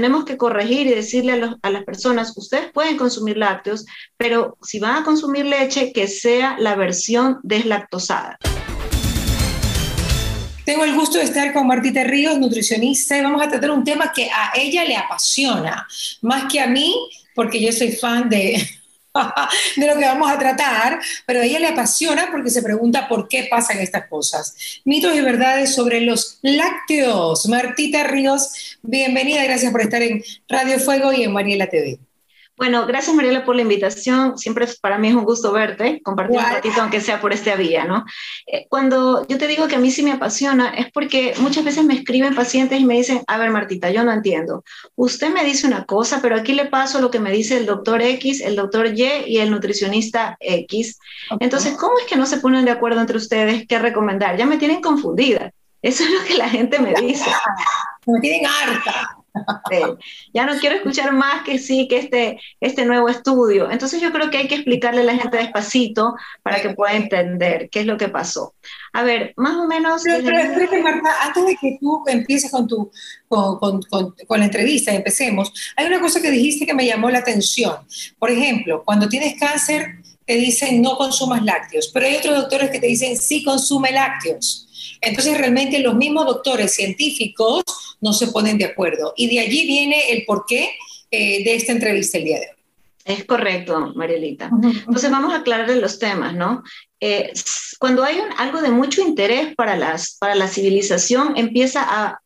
tenemos que corregir y decirle a, las personas, ustedes pueden consumir lácteos, pero si van a consumir leche, que sea la versión deslactosada. Tengo el gusto de estar con Martita Ríos, nutricionista, y vamos a tratar un tema que a ella le apasiona, más que a mí, porque yo soy fan de, de lo que vamos a tratar, pero a ella le apasiona porque se pregunta por qué pasan estas cosas. Mitos y verdades sobre los lácteos. Martita Ríos, bienvenida, gracias por estar en Radio Fuego y en Mariela TV. Bueno, gracias Mariela por la invitación. Siempre para mí es un gusto verte, compartir un ratito, aunque sea por esta vía, ¿no? Eh, cuando yo te digo que a mí sí me apasiona, es porque muchas veces me escriben pacientes y me dicen, a ver Martita, yo no entiendo. Usted me dice una cosa, pero aquí le paso lo que me dice el doctor X, el doctor Y y el nutricionista X. Entonces, ¿cómo es que no se ponen de acuerdo entre ustedes qué recomendar? Ya me tienen confundida. Eso es lo que la gente me dice. Me tienen harta. Ya no quiero escuchar más que sí, que este, este nuevo estudio. Entonces yo creo que hay que explicarle a la gente despacito para que pueda entender qué es lo que pasó. A ver, más o menos... Pero, Marta, antes de que tú empieces con, tu, con, con, con, la entrevista y empecemos, hay una cosa que dijiste que me llamó la atención. Por ejemplo, cuando tienes cáncer, te dicen no consumas lácteos, pero hay otros doctores que te dicen sí consume lácteos. Entonces realmente los mismos doctores científicos no se ponen de acuerdo. Y de allí viene el porqué eh, de esta entrevista el día de hoy. Es correcto, Marielita. Entonces vamos a aclarar los temas, ¿no? Eh, cuando hay algo de mucho interés para, las, para la civilización, empieza a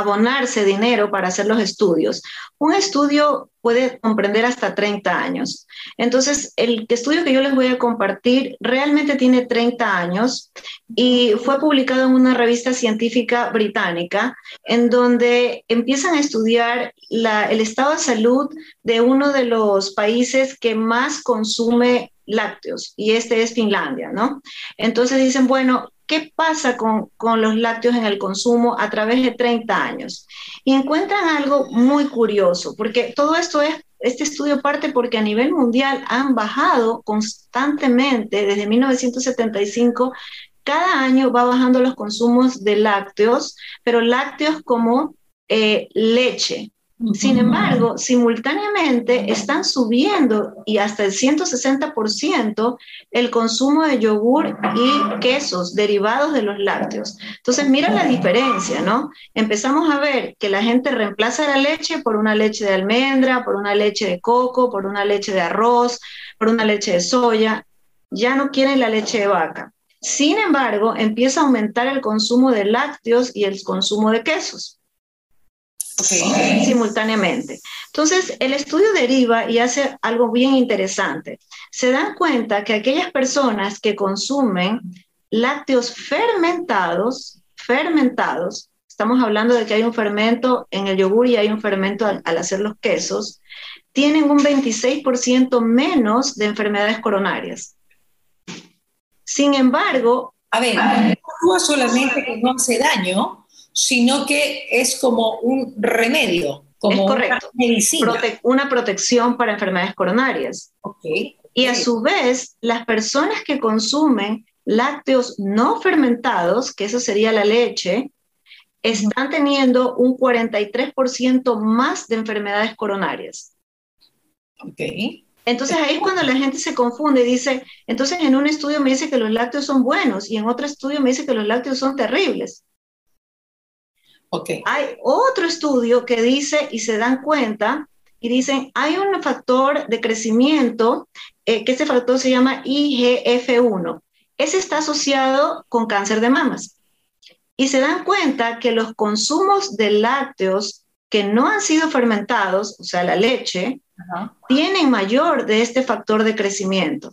abonarse dinero para hacer los estudios. Un estudio puede comprender hasta 30 años. Entonces, el estudio que yo les voy a compartir realmente tiene 30 años y fue publicado en una revista científica británica en donde empiezan a estudiar el estado de salud de uno de los países que más consume lácteos y este es Finlandia, ¿no? Entonces dicen, bueno, ¿Qué pasa con, los lácteos en el consumo a través de 30 años? Y encuentran algo muy curioso, porque todo esto es, este estudio parte porque a nivel mundial han bajado constantemente desde 1975 cada año va bajando los consumos de lácteos, pero lácteos como eh, leche, sin embargo, simultáneamente están subiendo y hasta el 160% el consumo de yogur y quesos derivados de los lácteos. Entonces, mira la diferencia, ¿no? Empezamos a ver que la gente reemplaza la leche por una leche de almendra, por una leche de coco, por una leche de arroz, por una leche de soya. Ya no quieren la leche de vaca. Sin embargo, empieza a aumentar el consumo de lácteos y el consumo de quesos simultáneamente. Entonces, el estudio deriva y hace algo bien interesante. Se dan cuenta que aquellas personas que consumen lácteos fermentados, fermentados, estamos hablando de que hay un fermento en el yogur y hay un fermento al, hacer los quesos, tienen un 26% menos de enfermedades coronarias. Sin embargo, a ver, no solamente que no hace daño, sino que es como un remedio, como una medicina. una protección para enfermedades coronarias. Okay. Y a su vez, las personas que consumen lácteos no fermentados, que eso sería la leche, están teniendo un 43% más de enfermedades coronarias. Okay. Entonces ahí es cuando la gente se confunde y dice, entonces en un estudio me dice que los lácteos son buenos y en otro estudio me dice que los lácteos son terribles. Hay otro estudio que dice y se dan cuenta y dicen, hay un factor de crecimiento, eh, que ese factor se llama IGF-1. Ese está asociado con cáncer de mamas. Y se dan cuenta que los consumos de lácteos que no han sido fermentados, o sea, la leche, tienen mayor de este factor de crecimiento.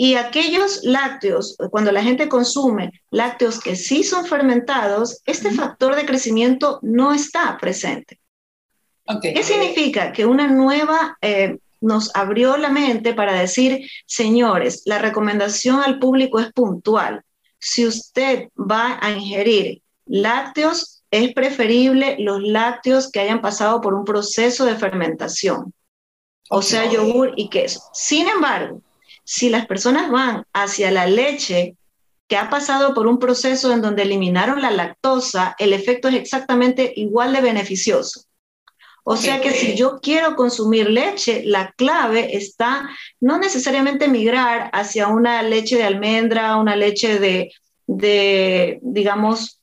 Y aquellos lácteos, cuando la gente consume lácteos que sí son fermentados, este factor de crecimiento no está presente. ¿Qué significa? Que una nueva eh, nos abrió la mente para decir, señores, la recomendación al público es puntual. Si usted va a ingerir lácteos, es preferible los lácteos que hayan pasado por un proceso de fermentación, o sea, yogur y queso. Sin embargo, si las personas van hacia la leche que ha pasado por un proceso en donde eliminaron la lactosa, el efecto es exactamente igual de beneficioso. O sea que si yo quiero consumir leche, la clave está no necesariamente migrar hacia una leche de almendra, una leche de, de digamos,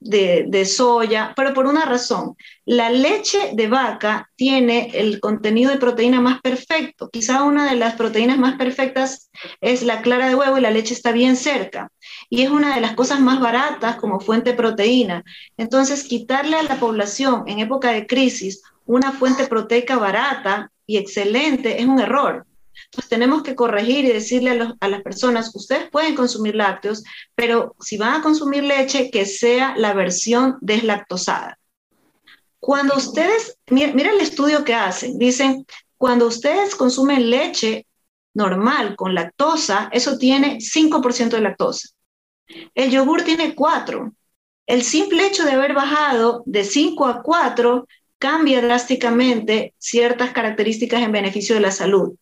de, soya, pero por una razón. La leche de vaca tiene el contenido de proteína más perfecto. Quizá una de las proteínas más perfectas es la clara de huevo y la leche está bien cerca. Y es una de las cosas más baratas como fuente de proteína. Entonces, quitarle a la población en época de crisis una fuente proteica barata y excelente es un error. Entonces tenemos que corregir y decirle a, las personas, ustedes pueden consumir lácteos, pero si van a consumir leche, que sea la versión deslactosada. Cuando ustedes, mira, el estudio que hacen, dicen, cuando ustedes consumen leche normal con lactosa, eso tiene 5% de lactosa. El yogur tiene 4. El simple hecho de haber bajado de 5 a 4 cambia drásticamente ciertas características en beneficio de la salud.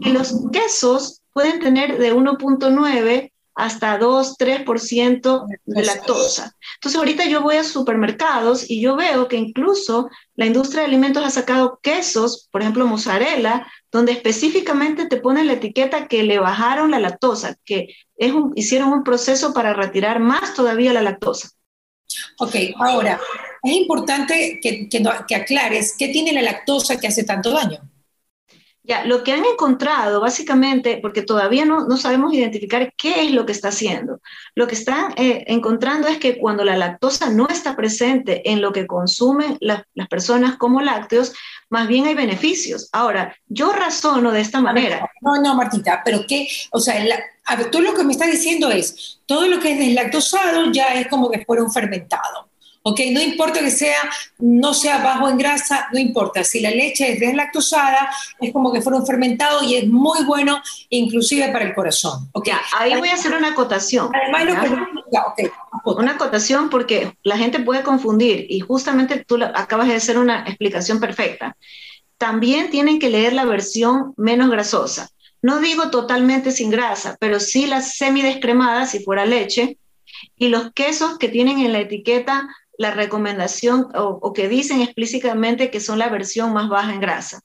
Y los quesos pueden tener de 1.9 hasta 2, 3% de lactosa. Entonces ahorita yo voy a supermercados y yo veo que incluso la industria de alimentos ha sacado quesos, por ejemplo mozzarella, donde específicamente te ponen la etiqueta que le bajaron la lactosa, que es hicieron un proceso para retirar más todavía la lactosa. Ok, ahora, es importante que, que, aclares qué tiene la lactosa que hace tanto daño. Ya, lo que han encontrado básicamente, porque todavía no, no sabemos identificar qué es lo que está haciendo, lo que están eh, encontrando es que cuando la lactosa no está presente en lo que consumen las personas como lácteos, más bien hay beneficios. Ahora, yo razono de esta manera. No, no, Martita, pero qué, o sea, a ver, tú lo que me estás diciendo es, todo lo que es deslactosado ya es como que fuera un fermentado. ¿Ok? No importa que sea, no sea bajo en grasa, no importa. Si la leche es deslactosada, es como que fuera un fermentado y es muy bueno, inclusive para el corazón, ¿ok? ahí voy a hacer una acotación. Una acotación porque la gente puede confundir y justamente tú acabas de hacer una explicación perfecta. También tienen que leer la versión menos grasosa. No digo totalmente sin grasa, pero sí las semidescremadas, si fuera leche, y los quesos que tienen en la etiqueta la recomendación o, que dicen explícitamente que son la versión más baja en grasa.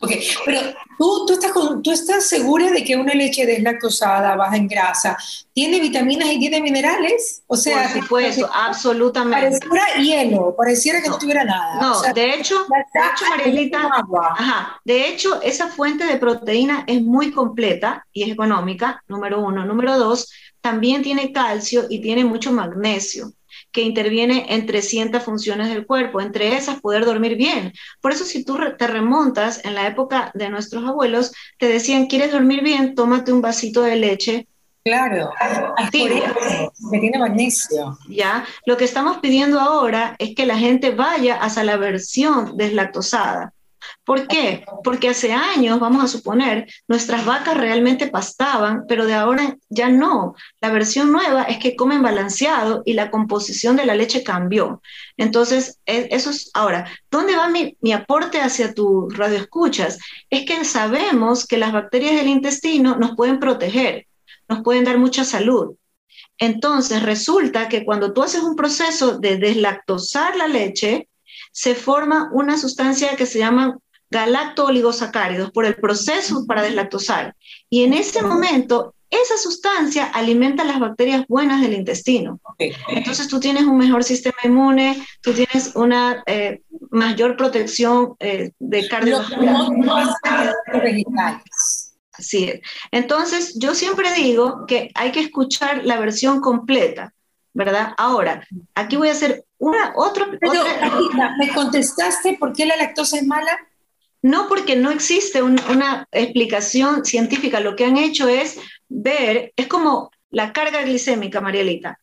Ok, pero ¿tú, tú, estás ¿tú estás segura de que una leche deslactosada, baja en grasa, tiene vitaminas y tiene minerales? O sea, Por supuesto, absolutamente. Pareciera hielo, pareciera que no, tuviera nada. No, de hecho, de hecho, Marielita, ajá, de hecho, esa fuente de proteína es muy completa y es económica, número uno. Número dos, también tiene calcio y tiene mucho magnesio que interviene en 300 funciones del cuerpo, entre esas poder dormir bien. Por eso si tú te remontas en la época de nuestros abuelos, te decían, ¿quieres dormir bien? Tómate un vasito de leche. Claro, que tiene magnesio. Ya, lo que estamos pidiendo ahora es que la gente vaya hacia la versión deslactosada ¿Por qué? Porque hace años, vamos a suponer, nuestras vacas realmente pastaban, pero de ahora ya no. La versión nueva es que comen balanceado y la composición de la leche cambió. Entonces, e, eso es ahora, ¿dónde va mi, aporte hacia tu radioescuchas? Es que sabemos que las bacterias del intestino nos pueden proteger, nos pueden dar mucha salud. Entonces, resulta que cuando tú haces un proceso de deslactosar la leche, se forma una sustancia que se llama galacto-oligosacáridos por el proceso para deslactosar. Y en ese momento, esa sustancia alimenta las bacterias buenas del intestino. Entonces tú tienes un mejor sistema inmune, tú tienes una eh, mayor protección eh, de cardiovascular. Así es. Entonces yo siempre digo que hay que escuchar la versión completa. ¿verdad? Ahora, aquí voy a hacer una otra. Pero, ¿me contestaste por qué la lactosa es mala? No porque no existe una explicación científica, lo que han hecho es ver, es como la carga glicémica, Marielita.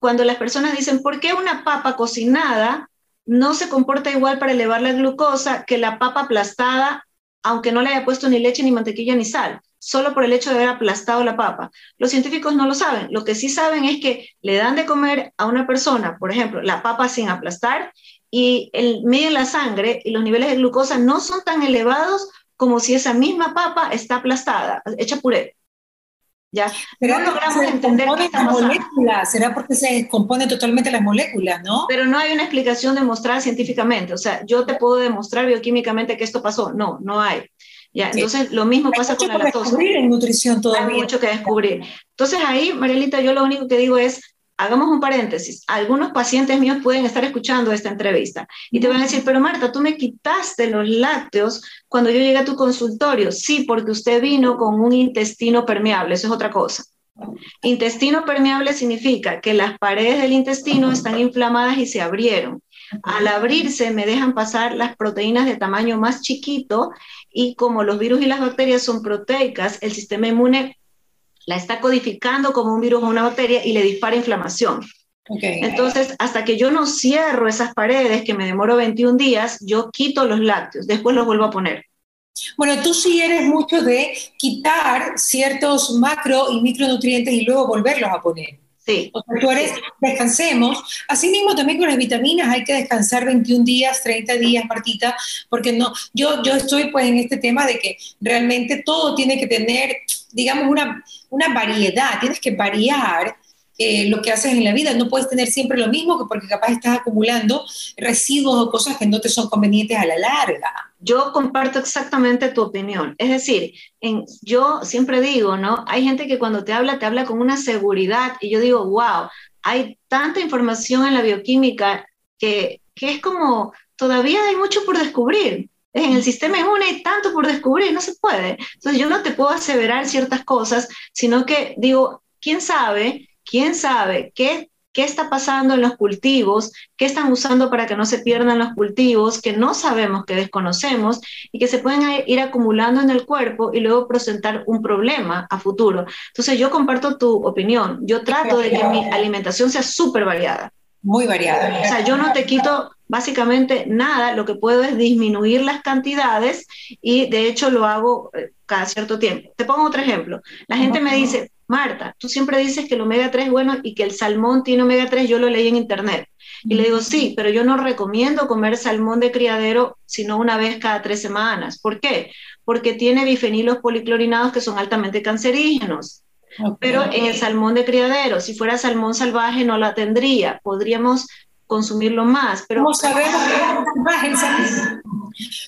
Cuando las personas dicen, ¿por qué una papa cocinada no se comporta igual para elevar la glucosa que la papa aplastada, aunque no le haya puesto ni leche, ni mantequilla, ni sal? solo por el hecho de haber aplastado la papa. Los científicos no lo saben. Lo que sí saben es que le dan de comer a una persona, por ejemplo, la papa sin aplastar y el medio la sangre y los niveles de glucosa no son tan elevados como si esa misma papa está aplastada, hecha puré. ¿ya? No logramos entender qué está moléculas, será porque se descomponen totalmente las moléculas, ¿no? Pero no hay una explicación demostrada científicamente, o sea, yo te puedo demostrar bioquímicamente que esto pasó, no, no hay. Ya, entonces lo mismo pasa con la lactosa. Hay mucho que descubrir en nutrición todavía. Hay mucho que descubrir. Entonces ahí, Marielita, yo lo único que digo es, hagamos un paréntesis. Algunos pacientes míos pueden estar escuchando esta entrevista y te van a decir, pero Marta, tú me quitaste los lácteos cuando yo llegué a tu consultorio. Sí, porque usted vino con un intestino permeable, eso es otra cosa. Intestino permeable significa que las paredes del intestino están inflamadas y se abrieron. Al abrirse me dejan pasar las proteínas de tamaño más chiquito y como los virus y las bacterias son proteicas, el sistema inmune la está codificando como un virus o una bacteria y le dispara inflamación. Entonces, hasta que yo no cierro esas paredes, que me demoro 21 días, yo quito los lácteos, después los vuelvo a poner. Bueno, tú sí eres mucho de quitar ciertos macro y micronutrientes y luego volverlos a poner. Sí. O sea, tú eres, descansemos. Asimismo, también con las vitaminas hay que descansar 21 días, 30 días, Martita, porque no, yo, yo estoy pues en este tema de que realmente todo tiene que tener, digamos, una, una variedad, tienes que variar eh, lo que haces en la vida. No puedes tener siempre lo mismo porque capaz estás acumulando residuos o cosas que no te son convenientes a la larga. Yo comparto exactamente tu opinión. Es decir, yo siempre digo, ¿no? Hay gente que cuando te habla, te habla con una seguridad y yo digo, wow, hay tanta información en la bioquímica que, que es como, todavía hay mucho por descubrir en el sistema inmune hay tanto por descubrir, no se puede. Entonces yo no te puedo aseverar ciertas cosas, sino que digo, ¿quién sabe? ¿Quién sabe qué, qué está pasando en los cultivos? ¿Qué están usando para que no se pierdan los cultivos que no sabemos, que desconocemos y que se pueden ir acumulando en el cuerpo y luego presentar un problema a futuro? Entonces yo comparto tu opinión. Yo trato de que mi alimentación sea súper variada. Muy variada. O sea, yo no te quito básicamente nada, lo que puedo es disminuir las cantidades y de hecho lo hago eh, cada cierto tiempo. Te pongo otro ejemplo. La gente me dice, Marta, tú siempre dices que el omega 3 es bueno y que el salmón tiene omega 3, yo lo leí en internet. Y le digo, sí, pero yo no recomiendo comer salmón de criadero sino una vez cada tres semanas. ¿Por qué? Porque tiene bifenilos policlorinados que son altamente cancerígenos. Pero en el salmón de criadero, si fuera salmón salvaje, no la tendría. Podríamos consumirlo más. Pero ¿Cómo sabemos que es salvaje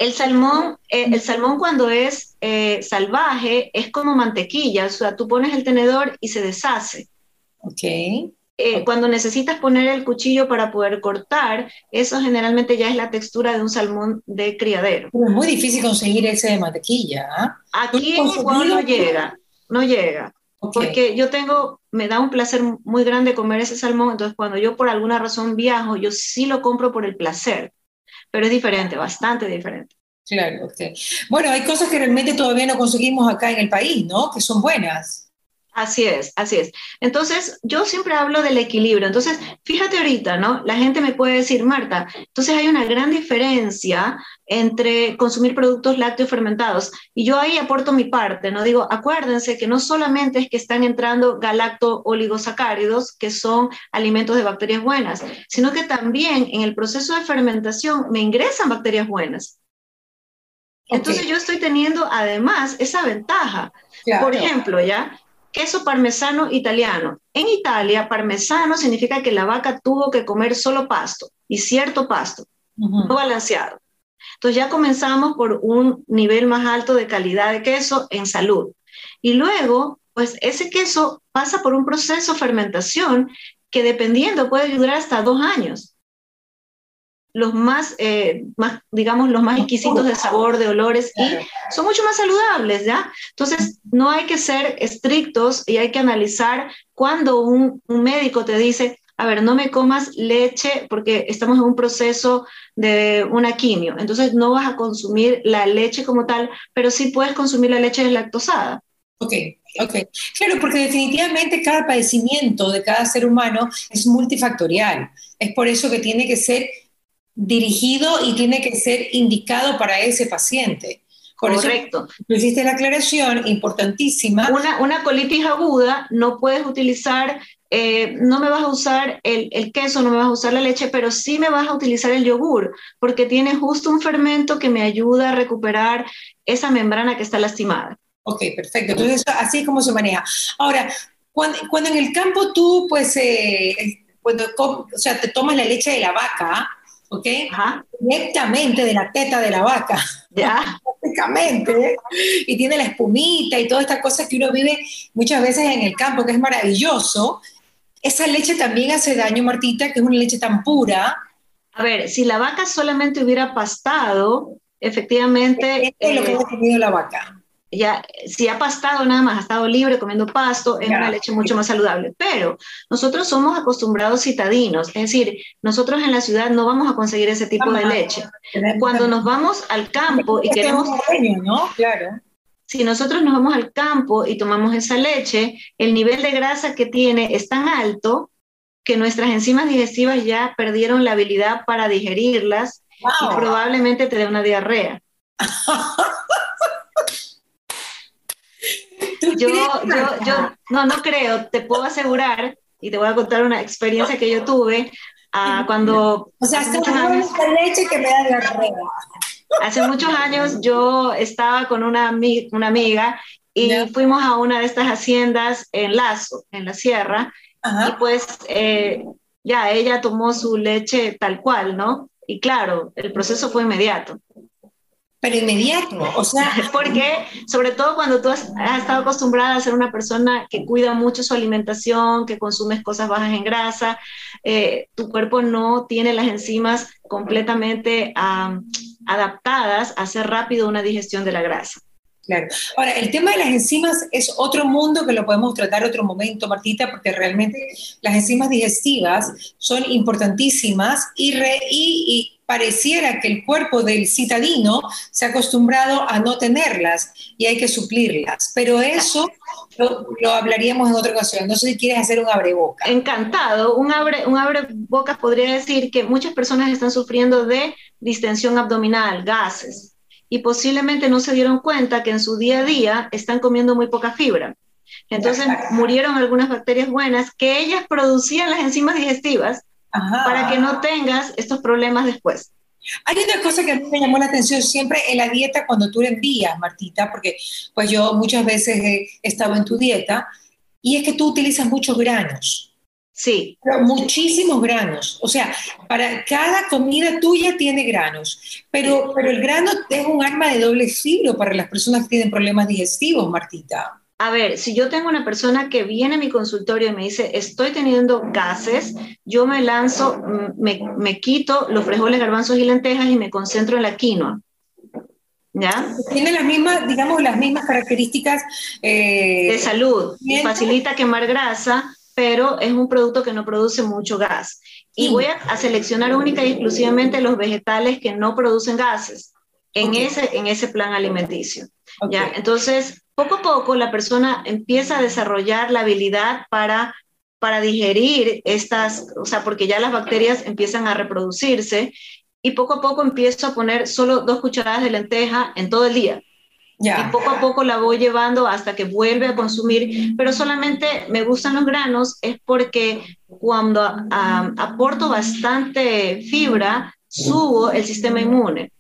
el salmón? Eh, el salmón, cuando es eh, salvaje es como mantequilla, o sea, tú pones el tenedor y se deshace. Ok. Eh, cuando necesitas poner el cuchillo para poder cortar, eso generalmente ya es la textura de un salmón de criadero. es muy difícil conseguir ese de mantequilla. ¿ah? Aquí en no llega, no llega. Porque yo tengo, me da un placer muy grande comer ese salmón, entonces cuando yo por alguna razón viajo, yo sí lo compro por el placer, pero es diferente, bastante diferente. Claro, okay. Bueno, hay cosas que realmente todavía no conseguimos acá en el país, ¿no? Que son buenas. Así es, así es. Entonces, yo siempre hablo del equilibrio. Entonces, fíjate ahorita, ¿no? La gente me puede decir, Marta, entonces hay una gran diferencia entre consumir productos lácteos fermentados. Y yo ahí aporto mi parte, ¿no? Digo, acuérdense que no solamente es que están entrando galacto oligosacáridos, que son alimentos de bacterias buenas, sino que también en el proceso de fermentación me ingresan bacterias buenas. Entonces yo estoy teniendo además esa ventaja. Por ejemplo, ya, queso parmesano italiano. En Italia, parmesano significa que la vaca tuvo que comer solo pasto y cierto pasto, no balanceado. Entonces ya comenzamos por un nivel más alto de calidad de queso en salud. Y luego, pues ese queso pasa por un proceso de fermentación que dependiendo puede durar hasta dos años los más, eh, más, digamos, los más exquisitos de sabor, de olores, y son mucho más saludables, ¿ya? Entonces, no hay que ser estrictos y hay que analizar cuando un, un médico te dice, a ver, no me comas leche porque estamos en un proceso de una quimio, entonces no vas a consumir la leche como tal, pero sí puedes consumir la leche deslactosada. Ok, ok. Claro, porque definitivamente cada padecimiento de cada ser humano es multifactorial. Es por eso que tiene que ser dirigido y tiene que ser indicado para ese paciente. Por Correcto. Eso hiciste la aclaración importantísima. Una, una colitis aguda no puedes utilizar, eh, no me vas a usar el, el, queso, no me vas a usar la leche, pero sí me vas a utilizar el yogur, porque tiene justo un fermento que me ayuda a recuperar esa membrana que está lastimada. Ok, perfecto. Entonces, así es como se maneja. Ahora, cuando, cuando en el campo tú, pues, eh, cuando, o sea, te tomas la leche de la vaca, ¿ok? Directamente de la teta de la vaca. Ya. Prácticamente. Y tiene la espumita y todas estas cosas que uno vive muchas veces en el campo, que es maravilloso. Esa leche también hace daño, Martita, que es una leche tan pura. A ver, si la vaca solamente hubiera pastado, efectivamente... es lo que eh, ha comido la vaca ya, si ha pastado nada más, ha estado libre comiendo pasto, es una leche mucho más saludable. Pero nosotros somos acostumbrados citadinos, es decir, nosotros en la ciudad no vamos a conseguir ese tipo de leche. Cuando nos vamos al campo y queremos... ¿no? Claro. Si nosotros nos vamos al campo y tomamos esa leche, el nivel de grasa que tiene es tan alto que nuestras enzimas digestivas ya perdieron la habilidad para digerirlas y probablemente te dé una diarrea. yo, yo, yo, no, no creo, te puedo asegurar, y te voy a contar una experiencia que yo tuve uh, cuando... O sea, hace muchos años, leche que me da diarrea. Hace muchos años yo estaba con una, una amiga y fuimos a una de estas haciendas en Lazo, en la sierra, y pues eh, ya ella tomó su leche tal cual, ¿no? Y claro, el proceso fue inmediato pero inmediato, o sea... Porque, sobre todo cuando tú has, estado acostumbrada a ser una persona que cuida mucho su alimentación, que consumes cosas bajas en grasa, eh, tu cuerpo no tiene las enzimas completamente adaptadas a hacer rápido una digestión de la grasa. Claro. Ahora, el tema de las enzimas es otro mundo que lo podemos tratar otro momento, Martita, porque realmente las enzimas digestivas son importantísimas y, re, y pareciera que el cuerpo del citadino se ha acostumbrado a no tenerlas y hay que suplirlas. Pero eso lo, hablaríamos en otra ocasión. No sé si quieres hacer un abreboca. Encantado. Un abre, un abre boca podría decir que muchas personas están sufriendo de distensión abdominal, gases, y posiblemente no se dieron cuenta que en su día a día están comiendo muy poca fibra. Entonces murieron algunas bacterias buenas que ellas producían las enzimas digestivas para que no tengas estos problemas después. Hay una cosa que a mí me llamó la atención siempre en la dieta cuando tú la envías, Martita, porque pues yo muchas veces he estado en tu dieta, y es que tú utilizas muchos granos. Sí. muchísimos granos. O sea, para cada comida tuya tiene granos. Pero, pero el grano es un arma de doble filo para las personas que tienen problemas digestivos, Martita a ver, si yo tengo una persona que viene a mi consultorio y me dice, estoy teniendo gases, yo me lanzo, mm, me, quito los frijoles, garbanzos y lentejas y me concentro en la quinoa. ¿Ya? Tiene las mismas, digamos, las mismas características eh, de salud. Facilita quemar grasa, pero es un producto que no produce mucho gas. Y voy a, seleccionar única y exclusivamente los vegetales que no producen gases en, ese, en ese plan alimenticio. ¿ya? Entonces, poco a poco la persona empieza a desarrollar la habilidad para, para digerir estas, o sea, porque ya las bacterias empiezan a reproducirse y poco a poco empiezo a poner solo dos cucharadas de lenteja en todo el día. Y poco a poco la voy llevando hasta que vuelve a consumir, pero solamente me gustan los granos es porque cuando aporto bastante fibra, subo el sistema inmune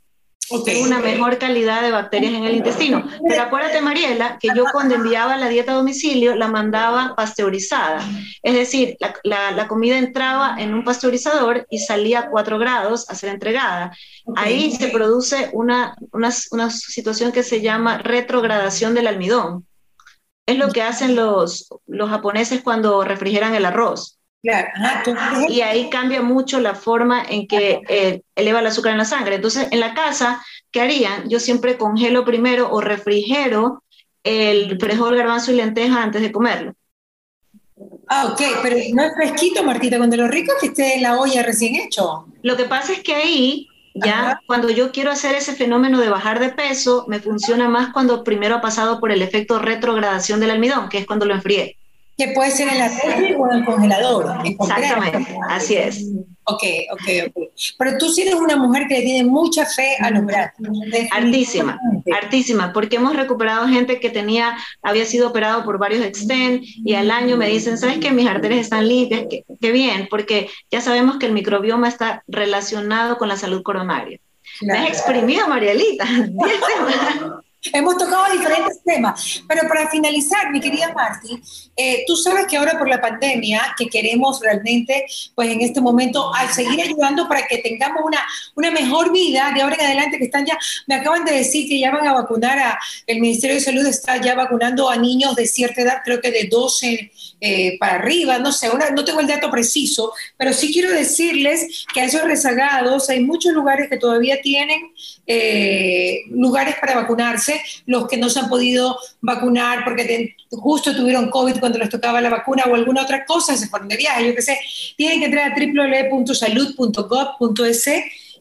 una mejor calidad de bacterias en el intestino. Pero acuérdate, Mariela, que yo cuando enviaba la dieta a domicilio la mandaba pasteurizada. Es decir, la, comida entraba en un pasteurizador y salía a 4 grados a ser entregada. Ahí se produce una, una, una situación que se llama retrogradación del almidón. Es lo que hacen los, los japoneses cuando refrigeran el arroz. Y ahí cambia mucho la forma en que eh, eleva el azúcar en la sangre. Entonces, en la casa, ¿qué harían? Yo siempre congelo primero o refrigero el frijol, garbanzo y lenteja antes de comerlo. Ah, ok, pero no es fresquito, Martita, cuando lo rico es que esté en la olla recién hecho. Lo que pasa es que ahí, ya, cuando yo quiero hacer ese fenómeno de bajar de peso, me funciona más cuando primero ha pasado por el efecto retrogradación del almidón, que es cuando lo enfrié. Que puede ser en la tele o en el congelador. Exactamente, así es. Ok, ok, ok. Pero tú sí eres una mujer que le tiene mucha fe a los granos. Artísima, artísima, porque hemos recuperado gente que tenía, había sido operado por varios extend y al año me dicen, ¿sabes que mis arterias están limpias? Qué, bien, porque ya sabemos que el microbioma está relacionado con la salud coronaria. Me has exprimido, Marielita. Hemos tocado diferentes temas, pero para finalizar, mi querida Marti, eh, tú sabes que ahora por la pandemia, que queremos realmente, pues en este momento, al seguir ayudando para que tengamos una, una mejor vida de ahora en adelante, que están ya, me acaban de decir que ya van a vacunar a, el Ministerio de Salud está ya vacunando a niños de cierta edad, creo que de 12 eh, para arriba, no sé, ahora no tengo el dato preciso, pero sí quiero decirles que a esos rezagados hay muchos lugares que todavía tienen eh, lugares para vacunarse, los que no se han podido vacunar porque justo tuvieron COVID cuando les tocaba la vacuna o alguna otra cosa, se fueron de viaje, yo qué sé, tienen que entrar a www.salud.gov.es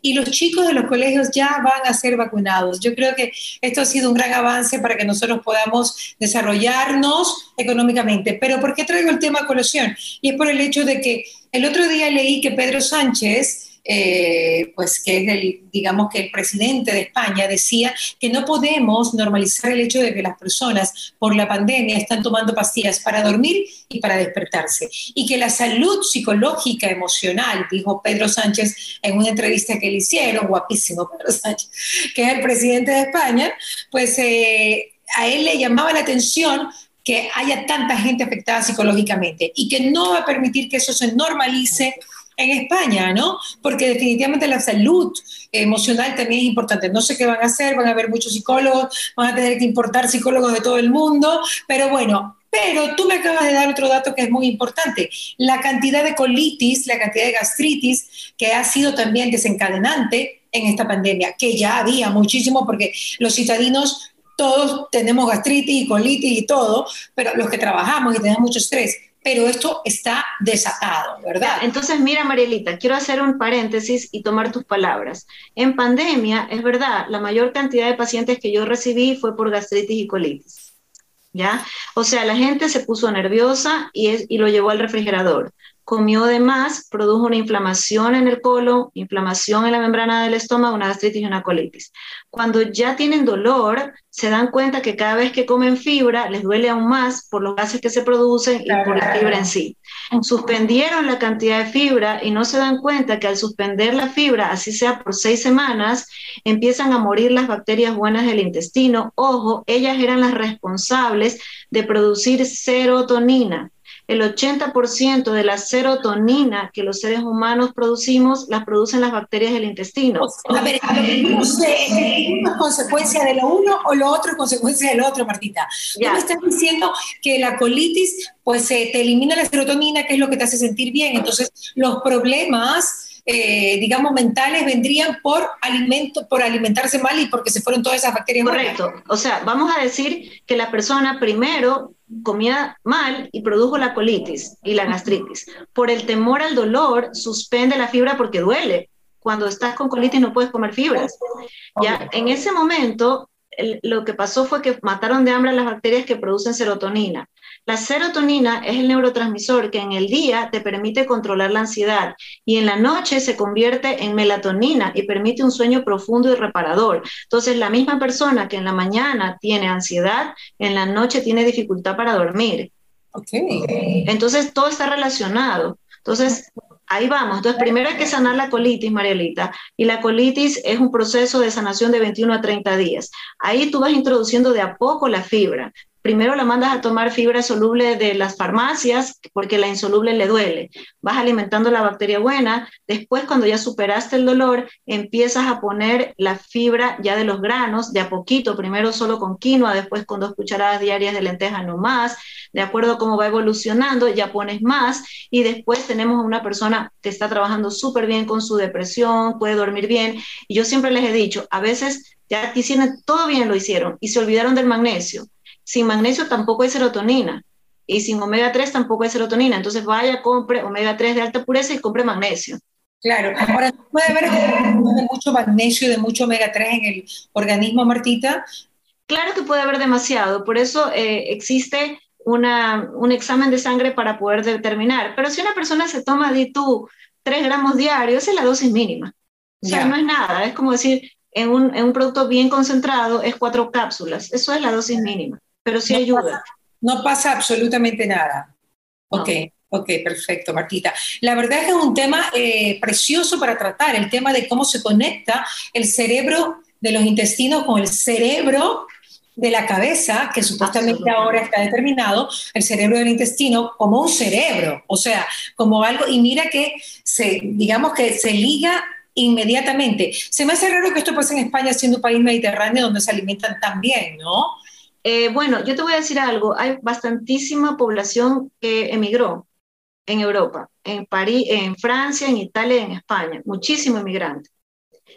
y los chicos de los colegios ya van a ser vacunados. Yo creo que esto ha sido un gran avance para que nosotros podamos desarrollarnos económicamente. Pero ¿por qué traigo el tema a colación? Y es por el hecho de que el otro día leí que Pedro Sánchez, eh, pues que es el, digamos que el presidente de España decía que no podemos normalizar el hecho de que las personas por la pandemia están tomando pastillas para dormir y para despertarse. Y que la salud psicológica, emocional, dijo Pedro Sánchez en una entrevista que le hicieron, guapísimo Pedro Sánchez, que es el presidente de España, pues eh, a él le llamaba la atención que haya tanta gente afectada psicológicamente y que no va a permitir que eso se normalice en España, ¿no? Porque definitivamente la salud emocional también es importante. No sé qué van a hacer, van a haber muchos psicólogos, van a tener que importar psicólogos de todo el mundo, pero bueno, pero tú me acabas de dar otro dato que es muy importante. La cantidad de colitis, la cantidad de gastritis que ha sido también desencadenante en esta pandemia, que ya había muchísimo porque los citadinos todos tenemos gastritis y colitis y todo, pero los que trabajamos y tenemos mucho estrés, pero esto está desatado, ¿verdad? Entonces, mira, Marielita, quiero hacer un paréntesis y tomar tus palabras. En pandemia, es verdad, la mayor cantidad de pacientes que yo recibí fue por gastritis y colitis. ¿Ya? O sea, la gente se puso nerviosa y, y lo llevó al refrigerador comió de más, produjo una inflamación en el colon, inflamación en la membrana del estómago, una gastritis y una colitis. Cuando ya tienen dolor, se dan cuenta que cada vez que comen fibra les duele aún más por los gases que se producen y por la fibra en sí. Suspendieron la cantidad de fibra y no se dan cuenta que al suspender la fibra, así sea por seis semanas, empiezan a morir las bacterias buenas del intestino. Ojo, ellas eran las responsables de producir serotonina el 80% de la serotonina que los seres humanos producimos las producen las bacterias del intestino. A ver, no sé, ¿es consecuencia de lo uno o lo otro es consecuencia del otro, Martita? Ya. Tú me estás diciendo que la colitis, pues te elimina la serotonina, que es lo que te hace sentir bien. Entonces, los problemas... Eh, digamos, mentales vendrían por alimento, por alimentarse mal y porque se fueron todas esas bacterias. Correcto. O sea, vamos a decir que la persona primero comía mal y produjo la colitis y la gastritis. Por el temor al dolor, suspende la fibra porque duele. Cuando estás con colitis no puedes comer fibras. Ya en ese momento lo que pasó fue que mataron de hambre a las bacterias que producen serotonina. La serotonina es el neurotransmisor que en el día te permite controlar la ansiedad y en la noche se convierte en melatonina y permite un sueño profundo y reparador. Entonces, la misma persona que en la mañana tiene ansiedad, en la noche tiene dificultad para dormir. Okay. Entonces, todo está relacionado. Entonces, ahí vamos. Entonces, primero hay que sanar la colitis, Marielita. Y la colitis es un proceso de sanación de 21 a 30 días. Ahí tú vas introduciendo de a poco la fibra primero la mandas a tomar fibra soluble de las farmacias porque la insoluble le duele. Vas alimentando la bacteria buena. Después, cuando ya superaste el dolor, empiezas a poner la fibra ya de los granos de a poquito, primero solo con quinoa, después con dos cucharadas diarias de lentejas no más. De acuerdo a cómo va evolucionando, ya pones más y después tenemos a una persona que está trabajando súper bien con su depresión, puede dormir bien. Y yo siempre les he dicho, a veces ya hicieron todo bien, lo hicieron y se olvidaron del magnesio sin magnesio tampoco hay serotonina y sin omega 3 tampoco hay serotonina. Entonces vaya, compre omega 3 de alta pureza y compre magnesio. Claro, ahora puede haber de mucho magnesio y de mucho omega 3 en el organismo, Martita. Claro que puede haber demasiado, por eso eh, existe una, un examen de sangre para poder determinar. Pero si una persona se toma, di tú, 3 gramos diarios, esa es la dosis mínima. O sea, no es nada, es como decir, en un, en un producto bien concentrado es cuatro cápsulas, eso es la dosis mínima pero sí ayuda. no pasa absolutamente nada. Ok. Ok, perfecto, Martita. La verdad es que es un tema eh, precioso para tratar, el tema de cómo se conecta el cerebro de los intestinos con el cerebro de la cabeza, que supuestamente ahora está determinado, el cerebro del intestino, como un cerebro, o sea, como algo, y mira que se, digamos que se liga inmediatamente. Se me hace raro que esto pase en España, siendo un país mediterráneo donde se alimentan tan bien, ¿no? Eh, bueno, yo te voy a decir algo, hay bastantísima población que emigró en Europa, en París, en Francia, en Italia en España, muchísimo inmigrante.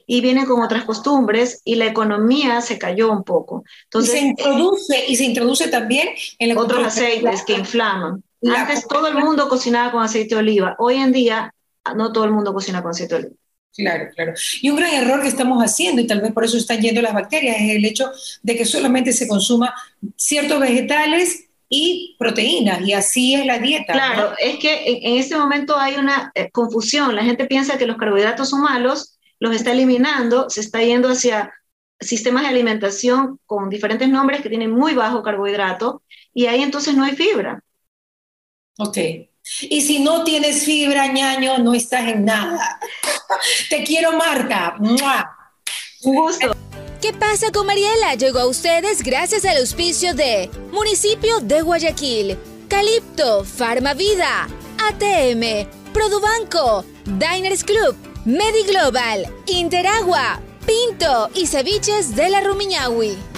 Y vienen con otras costumbres y la economía se cayó un poco. Entonces, y se introduce, y se introduce también en otros aceites que inflaman. Antes todo el mundo cocinaba con aceite de oliva, hoy en día no todo el mundo cocina con aceite de oliva. Claro, claro. Y un gran error que estamos haciendo, y tal vez por eso están yendo las bacterias, es el hecho de que solamente se consuma ciertos vegetales y proteínas, y así es la dieta. Claro, es que en, este momento hay una eh, confusión. La gente piensa que los carbohidratos son malos, los está eliminando, se está yendo hacia sistemas de alimentación con diferentes nombres que tienen muy bajo carbohidrato, y ahí entonces no hay fibra. Ok. Y si no tienes fibra, ñaño, no estás en nada. Te quiero, Marta. Un gusto. ¿Qué pasa con Mariela? Llegó a ustedes gracias al auspicio de Municipio de Guayaquil, Calipto, Farmavida, ATM, Produbanco, Diners Club, Mediglobal, Interagua, Pinto y Ceviches de la Rumiñahui.